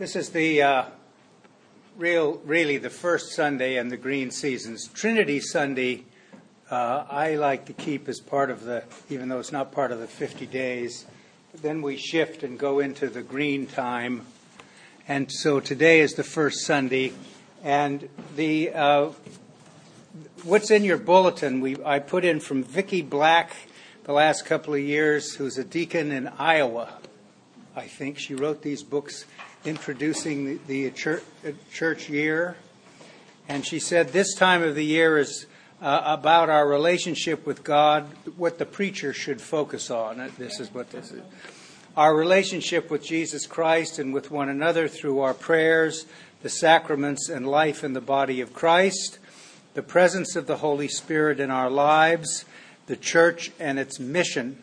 This is the uh, real, really the first Sunday in the green seasons. Trinity Sunday, uh, I like to keep as part of the, even though it's not part of the 50 days. Then we shift and go into the green time. And so today is the first Sunday. And the uh, what's in your bulletin, we, I put in from Vicki Black the last couple of years, who's a deacon in Iowa. I think she wrote these books introducing the, the church, church, year. And she said this time of the year is uh, about our relationship with God, what the preacher should focus on. This is what this is. Our relationship with Jesus Christ and with one another through our prayers, the sacraments, and life in the body of Christ, the presence of the Holy Spirit in our lives, the church and its mission.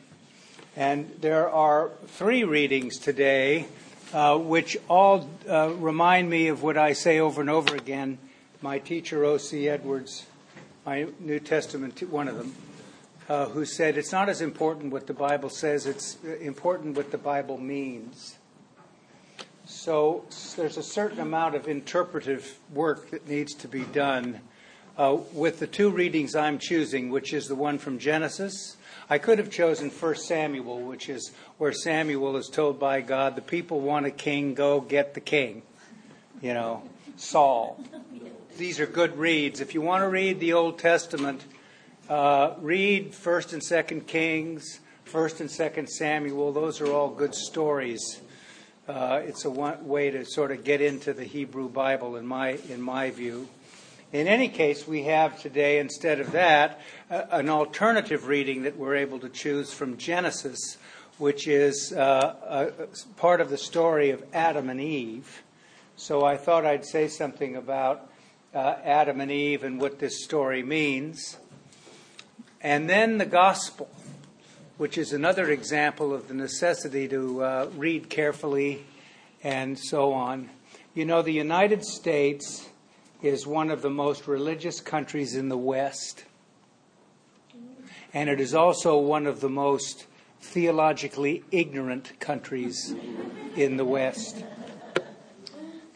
And there are three readings today uh, which all uh, remind me of what I say over and over again. My teacher, O.C. Edwards, my New Testament, one of them, uh, who said, It's not as important what the Bible says, it's important what the Bible means. So there's a certain amount of interpretive work that needs to be done uh, with the two readings I'm choosing, which is the one from Genesis I could have chosen 1 Samuel, which is where Samuel is told by God, the people want a king, go get the king. You know, Saul. These are good reads. If you want to read the Old Testament, uh, read 1st and 2nd Kings, 1st and 2nd Samuel. Those are all good stories. Uh, it's a way to sort of get into the Hebrew Bible, in my, in my view. In any case, we have today, instead of that, uh, an alternative reading that we're able to choose from Genesis, which is uh, a, part of the story of Adam and Eve. So I thought I'd say something about uh, Adam and Eve and what this story means. And then the gospel, which is another example of the necessity to uh, read carefully and so on. You know, the United States is one of the most religious countries in the West. And it is also one of the most theologically ignorant countries in the West.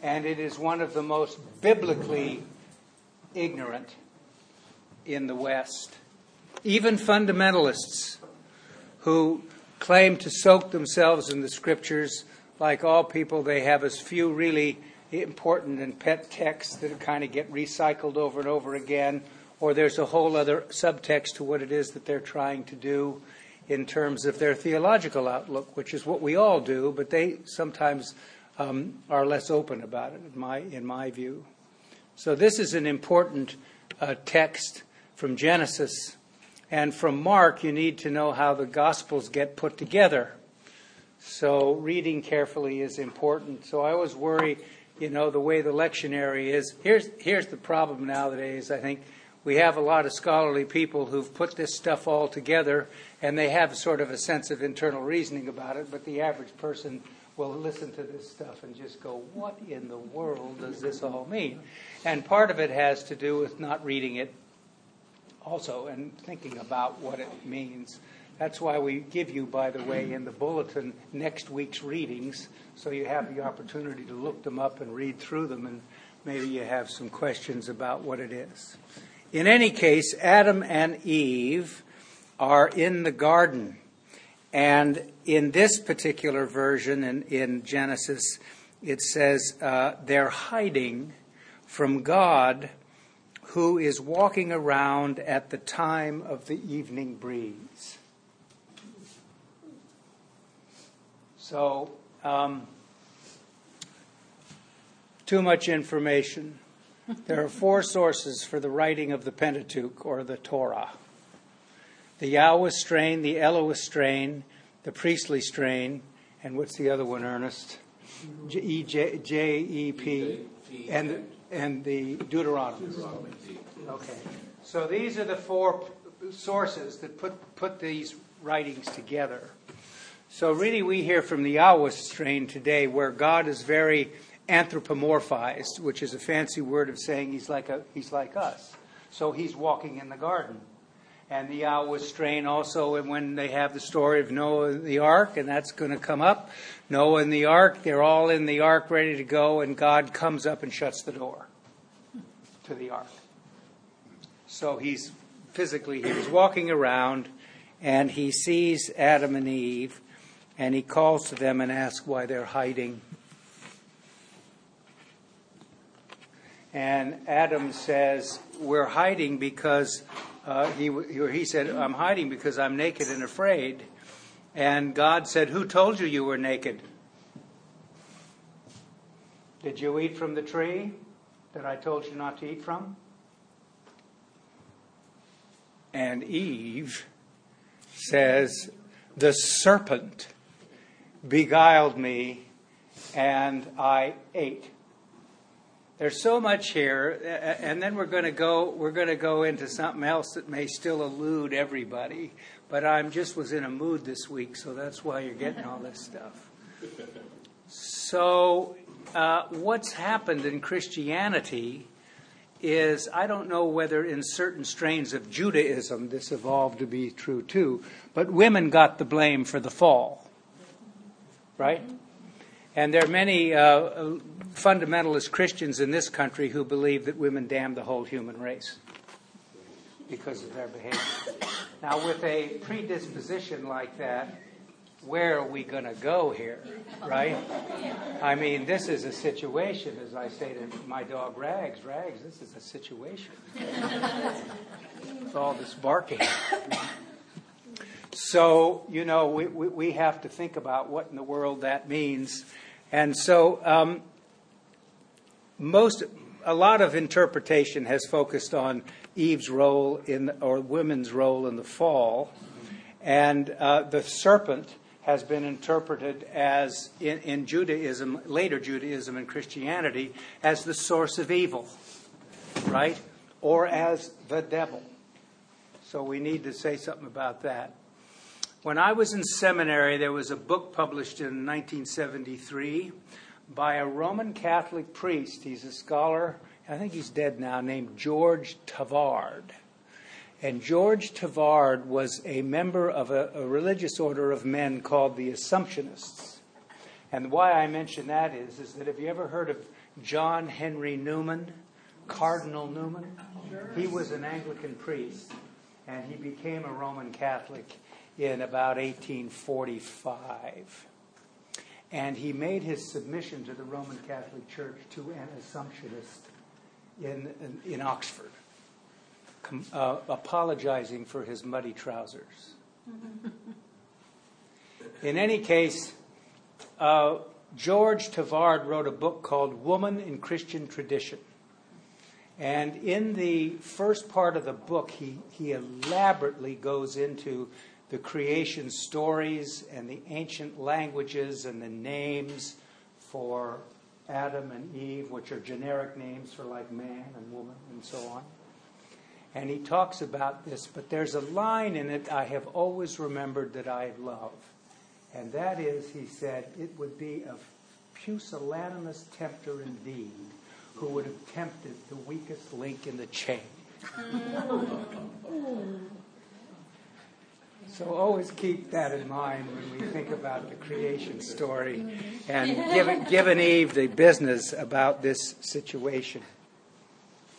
And it is one of the most biblically ignorant in the West. Even fundamentalists who claim to soak themselves in the scriptures, like all people, they have as few really important and pet texts that kind of get recycled over and over again, or there's a whole other subtext to what it is that they're trying to do in terms of their theological outlook, which is what we all do, but they sometimes um, are less open about it, in my, in my view. So, this is an important uh, text from Genesis. And from Mark, you need to know how the Gospels get put together. So, reading carefully is important. So, I always worry you know, the way the lectionary is. Here's, here's the problem nowadays, I think. We have a lot of scholarly people who've put this stuff all together, and they have sort of a sense of internal reasoning about it, but the average person will listen to this stuff and just go, What in the world does this all mean? And part of it has to do with not reading it also and thinking about what it means. That's why we give you, by the way, in the bulletin next week's readings, so you have the opportunity to look them up and read through them, and maybe you have some questions about what it is. In any case, Adam and Eve are in the garden. And in this particular version in, in Genesis, it says uh, they're hiding from God who is walking around at the time of the evening breeze. So, um, too much information. There are four sources for the writing of the Pentateuch or the Torah the Yahweh strain, the Elohim strain, the priestly strain, and what's the other one, Ernest? J E P, and, and the Deuteronomy. Okay. So these are the four sources that put, put these writings together. So, really, we hear from the Yahweh strain today where God is very anthropomorphized, which is a fancy word of saying he's like, a, he's like us. So, he's walking in the garden. And the Yahweh strain also and when they have the story of Noah and the ark, and that's going to come up. Noah and the ark, they're all in the ark ready to go, and God comes up and shuts the door to the ark. So he's physically, he was walking around and he sees Adam and Eve and he calls to them and asks why they're hiding. And Adam says, We're hiding because uh, he, he said, I'm hiding because I'm naked and afraid. And God said, Who told you you were naked? Did you eat from the tree that I told you not to eat from? And Eve says, The serpent beguiled me and I ate. There's so much here, and then we're going to go. We're going to go into something else that may still elude everybody. But I'm just was in a mood this week, so that's why you're getting all this stuff. So, uh, what's happened in Christianity is I don't know whether in certain strains of Judaism this evolved to be true too, but women got the blame for the fall, right? And there are many uh, fundamentalist Christians in this country who believe that women damn the whole human race because of their behavior. Now, with a predisposition like that, where are we going to go here, right? I mean, this is a situation, as I say to my dog Rags, Rags, this is a situation. With all this barking. So, you know, we, we, we, have to think about what in the world that means. And so, um, most, a lot of interpretation has focused on Eve's role in, or women's role in the fall. And uh, the serpent has been interpreted as, in, in Judaism, later Judaism and Christianity, as the source of evil, right? Or as the devil. So we need to say something about that. When I was in seminary, there was a book published in 1973 by a Roman Catholic priest. He's a scholar, I think he's dead now, named George Tavard. And George Tavard was a member of a, a, religious order of men called the Assumptionists. And why I mention that is, is that have you ever heard of John Henry Newman, Cardinal Newman? He was an Anglican priest, and he became a Roman Catholic in about 1845. And he made his submission to the Roman Catholic Church to an Assumptionist in, in, in Oxford uh, apologizing for his muddy trousers. in any case, uh, George Tavard wrote a book called Woman in Christian Tradition. And in the first part of the book, he, he elaborately goes into the creation stories and the ancient languages and the names for Adam and Eve, which are generic names for like man and woman and so on and he talks about this, but there's a line in it I have always remembered that I love. And that is, he said, it would be a pusillanimous tempter indeed who would have tempted the weakest link in the chain. so always keep that in mind when we think about the creation story and giving, giving Eve the business about this situation.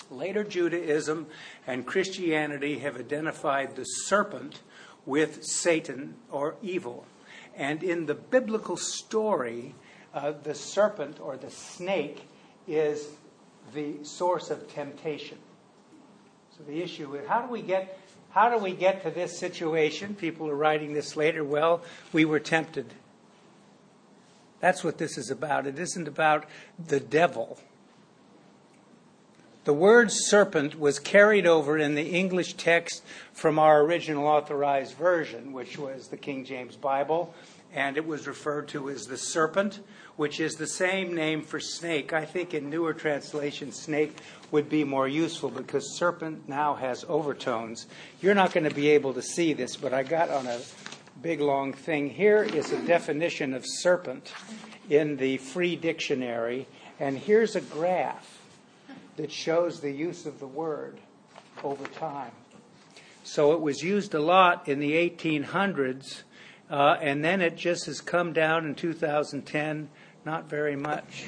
Later Judaism and Christianity have identified the serpent with Satan or evil. And in the biblical story, uh, the serpent or the snake is the source of temptation. So the issue is how do we get how do we get to this situation? People are writing this later. Well, we were tempted. That's what this is about. It isn't about the devil. The word serpent was carried over in the English text from our original authorized version, which was the King James Bible, and it was referred to as the serpent, which is the same name for snake. I think in newer translations, snake would be more useful because serpent now has overtones. You're not going to be able to see this, but I got on a big long thing. Here is a definition of serpent in the free dictionary, and here's a graph that shows the use of the word over time. So it was used a lot in the 1800s, uh, and then it just has come down in 2010, not very much.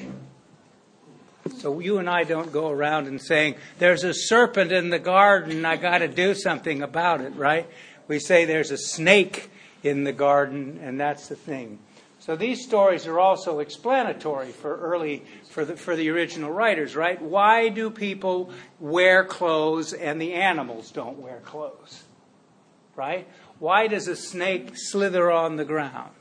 So you and I don't go around and saying, there's a serpent in the garden, I got to do something about it, right? We say there's a snake in the garden, and that's the thing. So these stories are also explanatory for early for the for the original writers, right? Why do people wear clothes and the animals don't wear clothes? Right? Why does a snake slither on the ground?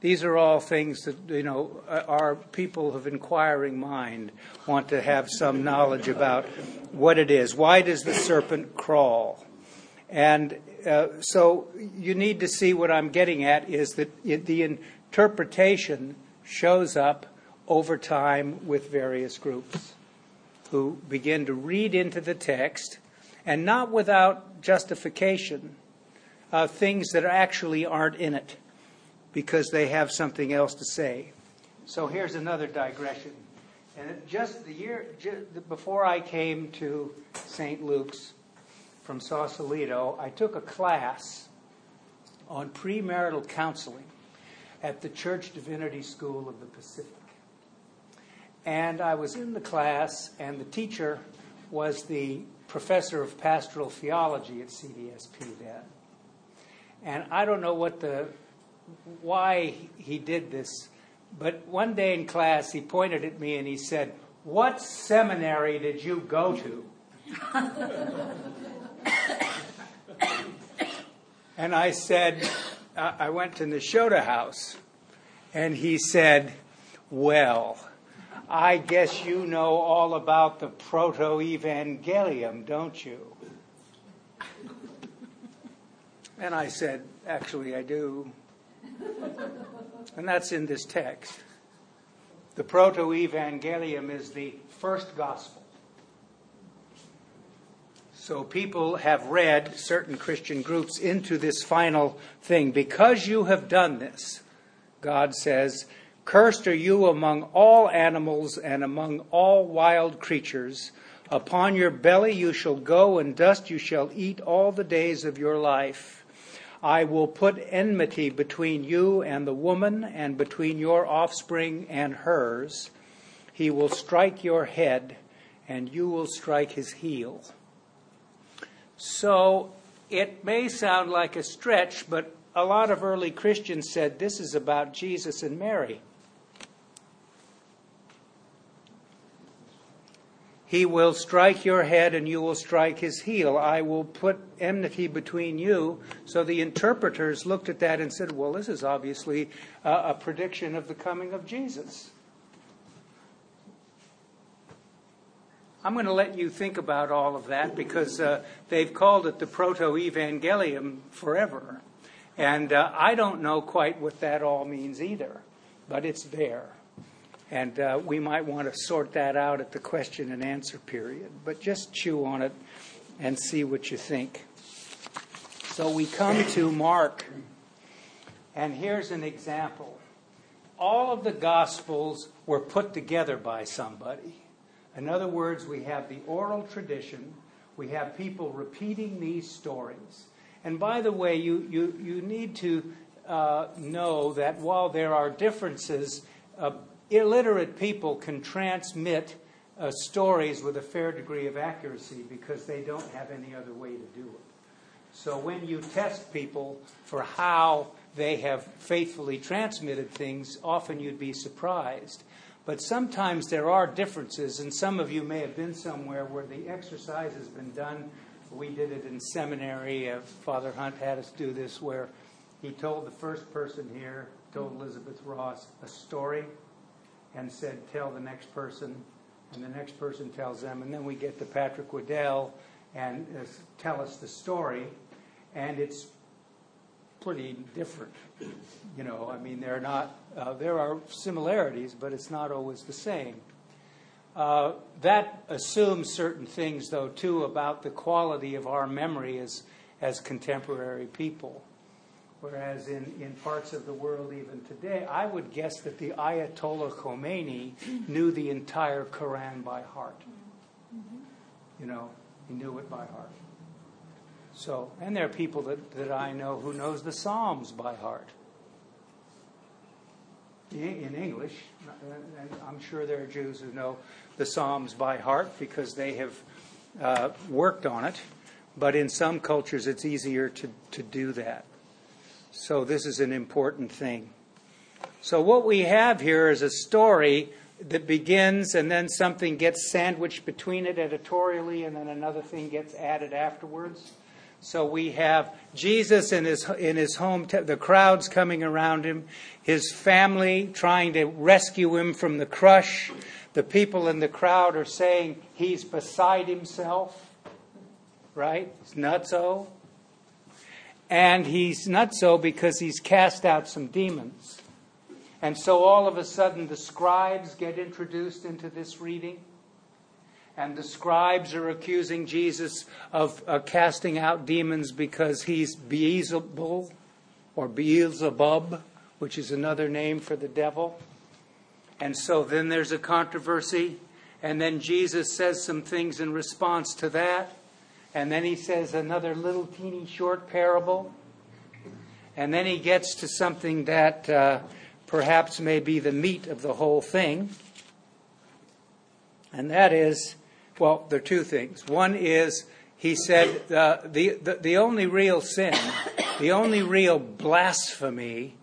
These are all things that you know our people of inquiring mind want to have some knowledge about what it is. Why does the serpent crawl? And uh, so you need to see what I'm getting at is that it, the interpretation shows up over time with various groups who begin to read into the text and not without justification uh, things that actually aren't in it because they have something else to say. So here's another digression. And just the year just before I came to St. Luke's, from Sausalito, I took a class on premarital counseling at the Church Divinity School of the Pacific. And I was in the class, and the teacher was the professor of pastoral theology at CDSP then. And I don't know what the why he did this, but one day in class he pointed at me and he said, "What seminary did you go to?" and I said, I went to Nashotah House, and he said, Well, I guess you know all about the proto evangelium, don't you? And I said, Actually, I do. And that's in this text. The proto evangelium is the first gospel. So people have read certain Christian groups into this final thing. Because you have done this, God says, Cursed are you among all animals and among all wild creatures. Upon your belly you shall go, and dust you shall eat all the days of your life. I will put enmity between you and the woman, and between your offspring and hers. He will strike your head, and you will strike his heel. So it may sound like a stretch, but a lot of early Christians said this is about Jesus and Mary. He will strike your head and you will strike his heel. I will put enmity between you. So the interpreters looked at that and said, well, this is obviously a, a prediction of the coming of Jesus. I'm going to let you think about all of that because uh, they've called it the proto evangelium forever. And uh, I don't know quite what that all means either, but it's there. And uh, we might want to sort that out at the question and answer period. But just chew on it and see what you think. So we come to Mark, and here's an example. All of the Gospels were put together by somebody. In other words, we have the oral tradition, we have people repeating these stories. And by the way, you, you, you need to uh, know that while there are differences, uh, illiterate people can transmit uh, stories with a fair degree of accuracy because they don't have any other way to do it. So when you test people for how they have faithfully transmitted things, often you'd be surprised. But sometimes there are differences, and some of you may have been somewhere where the exercise has been done. We did it in seminary. Uh, Father Hunt had us do this where he told the first person here, told Elizabeth Ross, a story and said, Tell the next person. And the next person tells them. And then we get to Patrick Waddell and uh, tell us the story. And it's pretty different. You know, I mean, they're not, uh, there are similarities, but it's not always the same. Uh, that assumes certain things, though, too, about the quality of our memory as, as contemporary people. Whereas in, in parts of the world, even today, I would guess that the Ayatollah Khomeini knew the entire Quran by heart. You know, he knew it by heart. So, and there are people that, that I know who knows the Psalms by heart. In English, and I'm sure there are Jews who know the Psalms by heart because they have uh, worked on it. But in some cultures, it's easier to, to do that. So, this is an important thing. So, what we have here is a story that begins and then something gets sandwiched between it editorially and then another thing gets added afterwards. So we have Jesus in his in his home, the crowds coming around him, his family trying to rescue him from the crush. The people in the crowd are saying he's beside himself, right? He's nutso. And he's not so because he's cast out some demons. And so all of a sudden, the scribes get introduced into this reading. And the scribes are accusing Jesus of uh, casting out demons because he's Beelzebul or Beelzebub, which is another name for the devil. And so then there's a controversy. And then Jesus says some things in response to that. And then he says another little teeny short parable. And then he gets to something that. Uh, perhaps may be the meat of the whole thing. And that is, well, there are two things. One is, he said, uh, the, the, the only real sin, the only real blasphemy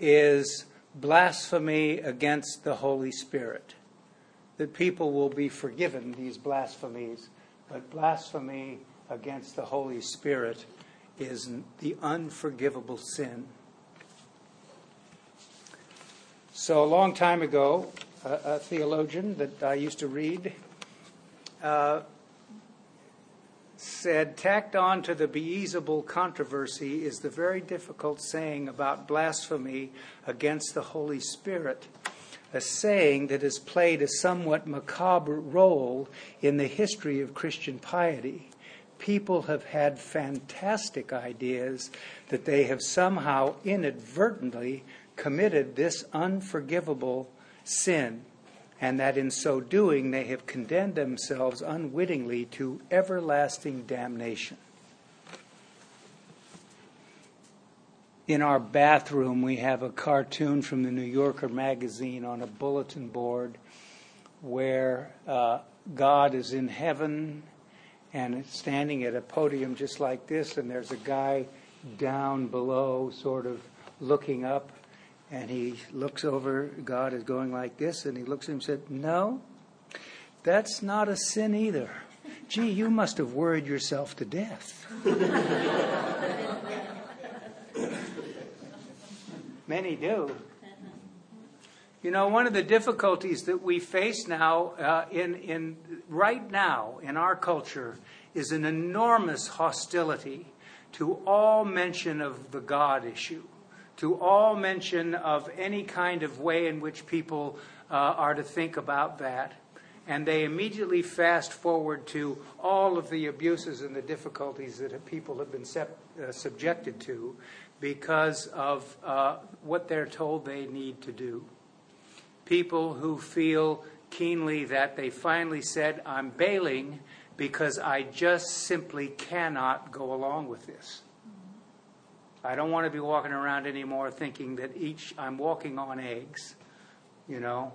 is blasphemy against the Holy Spirit. That people will be forgiven these blasphemies, but blasphemy against the Holy Spirit is the unforgivable sin. So, a long time ago, a, a theologian that I used to read uh, said, tacked on to the Beelzebul controversy is the very difficult saying about blasphemy against the Holy Spirit, a saying that has played a somewhat macabre role in the history of Christian piety. People have had fantastic ideas that they have somehow inadvertently committed this unforgivable sin, and that in so doing they have condemned themselves unwittingly to everlasting damnation. In our bathroom, we have a cartoon from the New Yorker magazine on a bulletin board where uh, God is in heaven and standing at a podium just like this, and there's a guy down below, sort of looking up and he looks over, God is going like this, and he looks at him and said, No, that's not a sin either. Gee, you must have worried yourself to death. Many do. You know, one of the difficulties that we face now, uh, in, in right now in our culture, is an enormous hostility to all mention of the God issue to all mention of any kind of way in which people uh, are to think about that. And they immediately fast forward to all of the abuses and the difficulties that people have been sep- uh, subjected to because of uh, what they're told they need to do. People who feel keenly that they finally said, I'm bailing because I just simply cannot go along with this. I don't want to be walking around anymore thinking that each I'm walking on eggs, you know.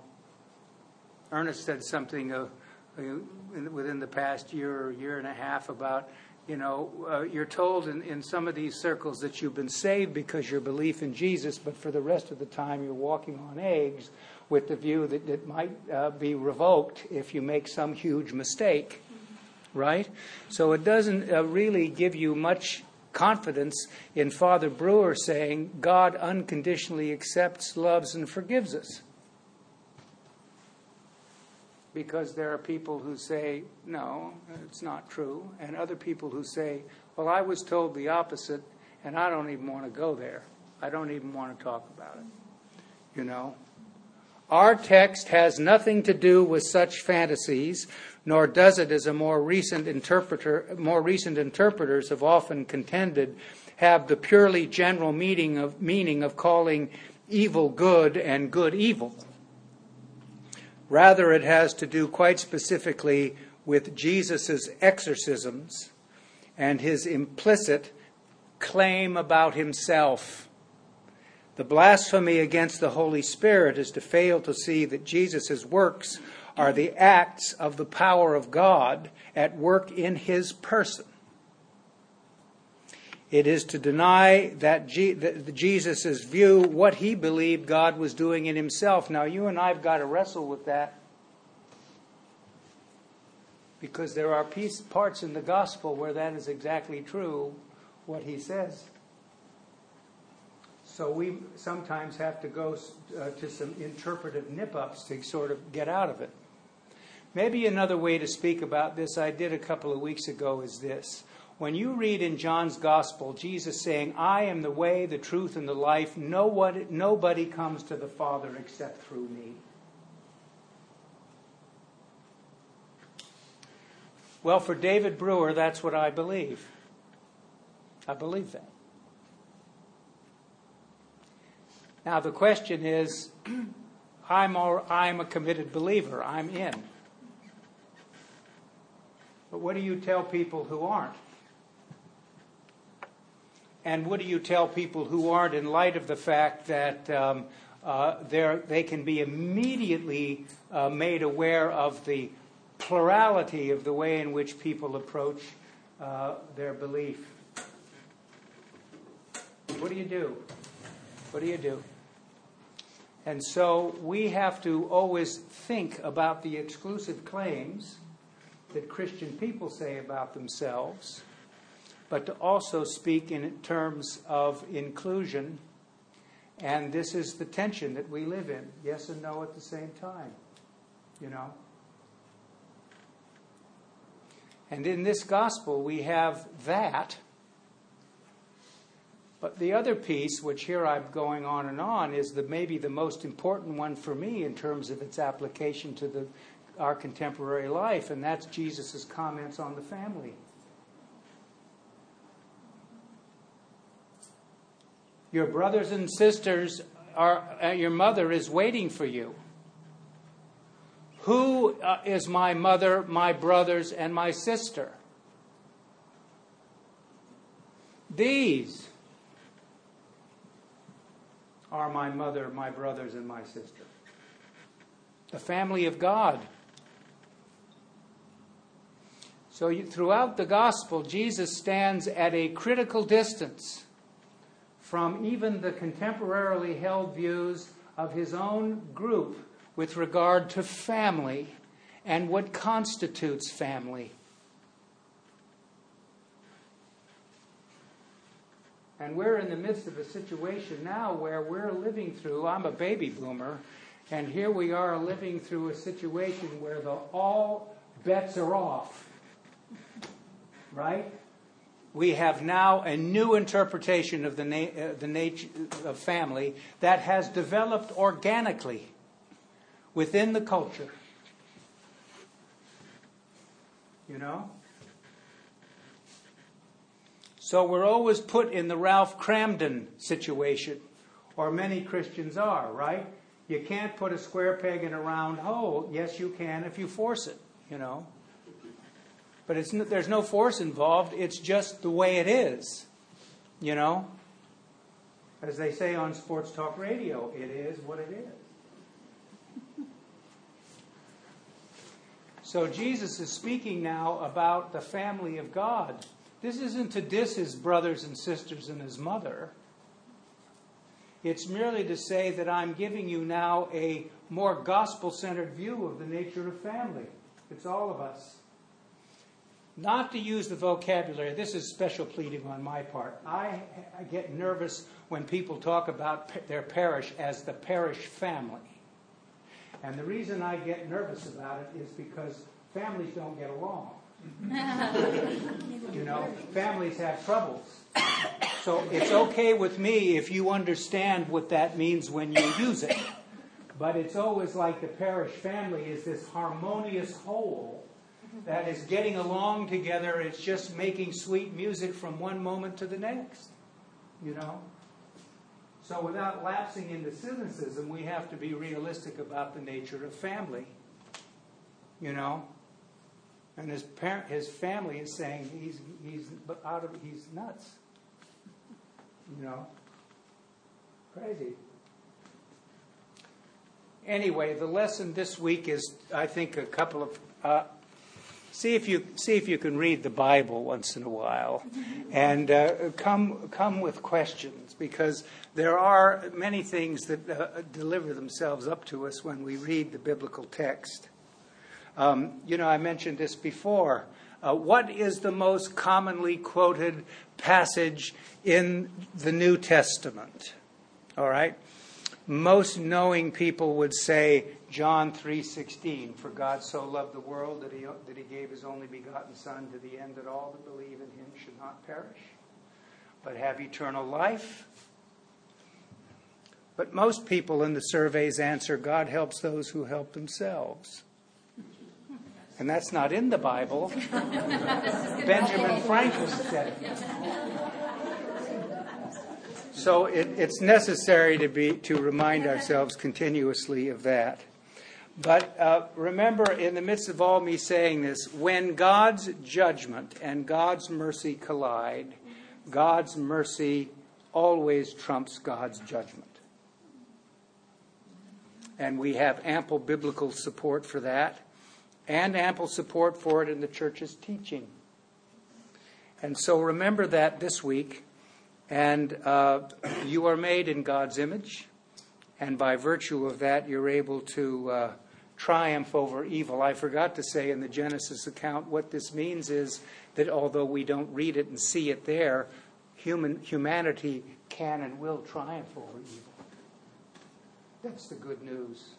Ernest said something uh, within the past year or year and a half about, you know, uh, you're told in, in some of these circles that you've been saved because your belief in Jesus, but for the rest of the time you're walking on eggs with the view that it might uh, be revoked if you make some huge mistake, right? So it doesn't uh, really give you much confidence in Father Breuer saying God unconditionally accepts, loves, and forgives us. Because there are people who say, no, it's not true, and other people who say, well, I was told the opposite, and I don't even want to go there. I don't even want to talk about it. You know? Our text has nothing to do with such fantasies, nor does it, as a more recent interpreter, more recent interpreters have often contended, have the purely general meaning of meaning of calling evil good and good evil. Rather, it has to do quite specifically with Jesus' exorcisms and his implicit claim about himself. The blasphemy against the Holy Spirit is to fail to see that Jesus' works are the acts of the power of God at work in his person. It is to deny that, G- that Jesus' view, what he believed God was doing in himself. Now, you and I have got to wrestle with that because there are piece, parts in the gospel where that is exactly true, what he says. So we sometimes have to go uh, to some interpretive nip ups to sort of get out of it. Maybe another way to speak about this, I did a couple of weeks ago, is this. When you read in John's Gospel, Jesus saying, I am the way, the truth, and the life, no one, nobody comes to the Father except through me. Well, for David Breuer, that's what I believe. I believe that. Now, the question is I'm, all, I'm a committed believer, I'm in. But what do you tell people who aren't? And what do you tell people who aren't in light of the fact that um, uh, they can be immediately uh, made aware of the plurality of the way in which people approach uh, their belief? What do you do? What do you do? And so we have to always think about the exclusive claims that Christian people say about themselves, but to also speak in terms of inclusion. And this is the tension that we live in yes and no at the same time, you know. And in this gospel, we have that. But the other piece, which here I'm going on and on, is the maybe the most important one for me in terms of its application to the our contemporary life, and that's Jesus' comments on the family. Your brothers and sisters are, uh, your mother is waiting for you. Who uh, is my mother, my brothers, and my sister? These are my mother, my brothers, and my sister. The family of God. So, you, throughout the gospel, Jesus stands at a critical distance from even the contemporarily held views of his own group with regard to family and what constitutes family. And we're in the midst of a situation now where we're living through, I'm a baby boomer, and here we are living through a situation where the all bets are off right? We have now a new interpretation of the, na- uh, the nature of family that has developed organically within the culture. You know? So we're always put in the Ralph Kramden situation, or many Christians are, right? You can't put a square peg in a round hole. Yes, you can if you force it, you know. But it's, there's no force involved. It's just the way it is. You know? As they say on Sports Talk Radio, it is what it is. So Jesus is speaking now about the family of God. This isn't to diss his brothers and sisters and his mother. It's merely to say that I'm giving you now a more gospel centered view of the nature of family. It's all of us not to use the vocabulary. This is special pleading on my part. I, I get nervous when people talk about their parish as the parish family. And the reason I get nervous about it is because families don't get along. you know, families have troubles. So it's okay with me if you understand what that means when you use it. But it's always like the parish family is this harmonious whole that is getting along together. It's just making sweet music from one moment to the next. You know? So without lapsing into cynicism, we have to be realistic about the nature of family. You know? And his parent, his family is saying he's he's out of he's nuts. You know, crazy. Anyway, the lesson this week is, I think, a couple of. Uh, see if you see if you can read the Bible once in a while, and uh, come come with questions because there are many things that uh, deliver themselves up to us when we read the biblical text. Um, you know, I mentioned this before. Uh, what is the most commonly quoted passage in the New Testament? All right. Most knowing people would say John 3:16, for God so loved the world that he that he gave his only begotten son to the end that all that believe in him should not perish but have eternal life. But most people in the surveys answer God helps those who help themselves. And that's not in the Bible. Benjamin Franklin said it. So it, it's necessary to be to remind ourselves continuously of that. But uh, remember, in the midst of all me saying this, when God's judgment and God's mercy collide, God's mercy always trumps God's judgment. And we have ample biblical support for that and ample support for it in the church's teaching. And so remember that this week. And uh, you are made in God's image. And by virtue of that, you're able to uh, triumph over evil. I forgot to say in the Genesis account what this means is that although we don't read it and see it there, human, humanity can and will triumph over evil. That's the good news.